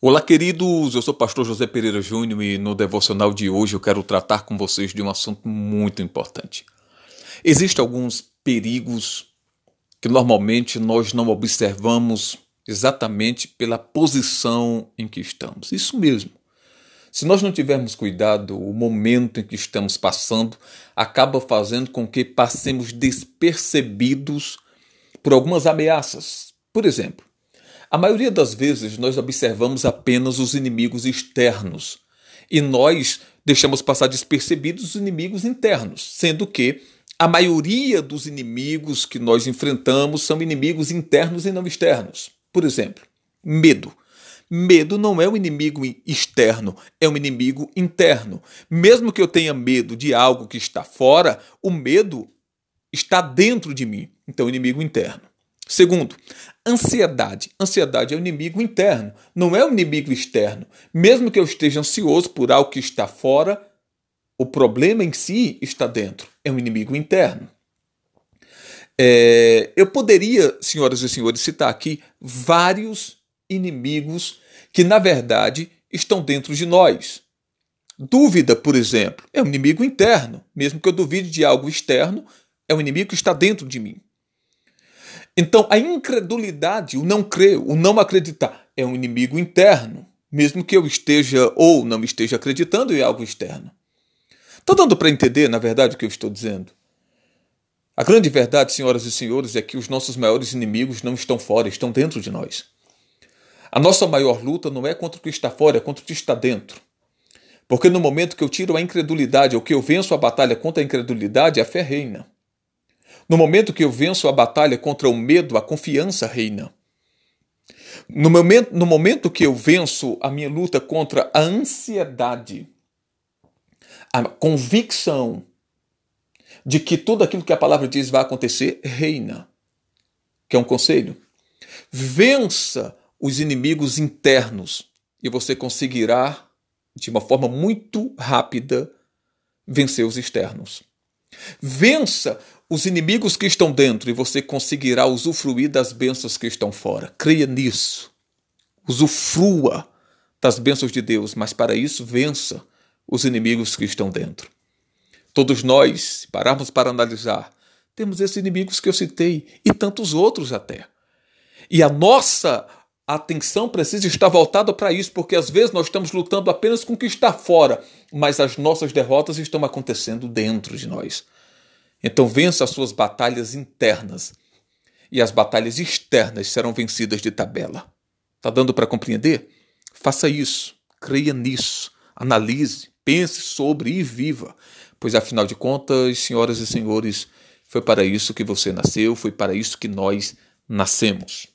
Olá, queridos. Eu sou o pastor José Pereira Júnior e no devocional de hoje eu quero tratar com vocês de um assunto muito importante. Existem alguns perigos que normalmente nós não observamos exatamente pela posição em que estamos. Isso mesmo. Se nós não tivermos cuidado, o momento em que estamos passando acaba fazendo com que passemos despercebidos por algumas ameaças. Por exemplo, a maioria das vezes nós observamos apenas os inimigos externos e nós deixamos passar despercebidos os inimigos internos, sendo que a maioria dos inimigos que nós enfrentamos são inimigos internos e não externos. Por exemplo, medo. Medo não é um inimigo externo, é um inimigo interno. Mesmo que eu tenha medo de algo que está fora, o medo está dentro de mim. Então, inimigo interno. Segundo, ansiedade. Ansiedade é um inimigo interno, não é um inimigo externo. Mesmo que eu esteja ansioso por algo que está fora, o problema em si está dentro, é um inimigo interno. É, eu poderia, senhoras e senhores, citar aqui vários inimigos que, na verdade, estão dentro de nós. Dúvida, por exemplo, é um inimigo interno. Mesmo que eu duvide de algo externo, é um inimigo que está dentro de mim. Então, a incredulidade, o não crer, o não acreditar, é um inimigo interno, mesmo que eu esteja ou não esteja acreditando em algo externo. Está dando para entender, na verdade, o que eu estou dizendo? A grande verdade, senhoras e senhores, é que os nossos maiores inimigos não estão fora, estão dentro de nós. A nossa maior luta não é contra o que está fora, é contra o que está dentro. Porque no momento que eu tiro a incredulidade, ou que eu venço a batalha contra a incredulidade, a fé reina. No momento que eu venço a batalha contra o medo, a confiança reina. No momento, no momento que eu venço a minha luta contra a ansiedade, a convicção de que tudo aquilo que a palavra diz vai acontecer, reina. Que é um conselho? Vença os inimigos internos e você conseguirá, de uma forma muito rápida, vencer os externos. Vença os inimigos que estão dentro e você conseguirá usufruir das bênçãos que estão fora. Creia nisso. Usufrua das bênçãos de Deus, mas para isso vença os inimigos que estão dentro. Todos nós, se pararmos para analisar, temos esses inimigos que eu citei e tantos outros até. E a nossa atenção precisa estar voltada para isso, porque às vezes nós estamos lutando apenas com o que está fora, mas as nossas derrotas estão acontecendo dentro de nós. Então vença as suas batalhas internas e as batalhas externas serão vencidas de tabela. Está dando para compreender? Faça isso, creia nisso, analise, pense sobre e viva, pois afinal de contas, senhoras e senhores, foi para isso que você nasceu, foi para isso que nós nascemos.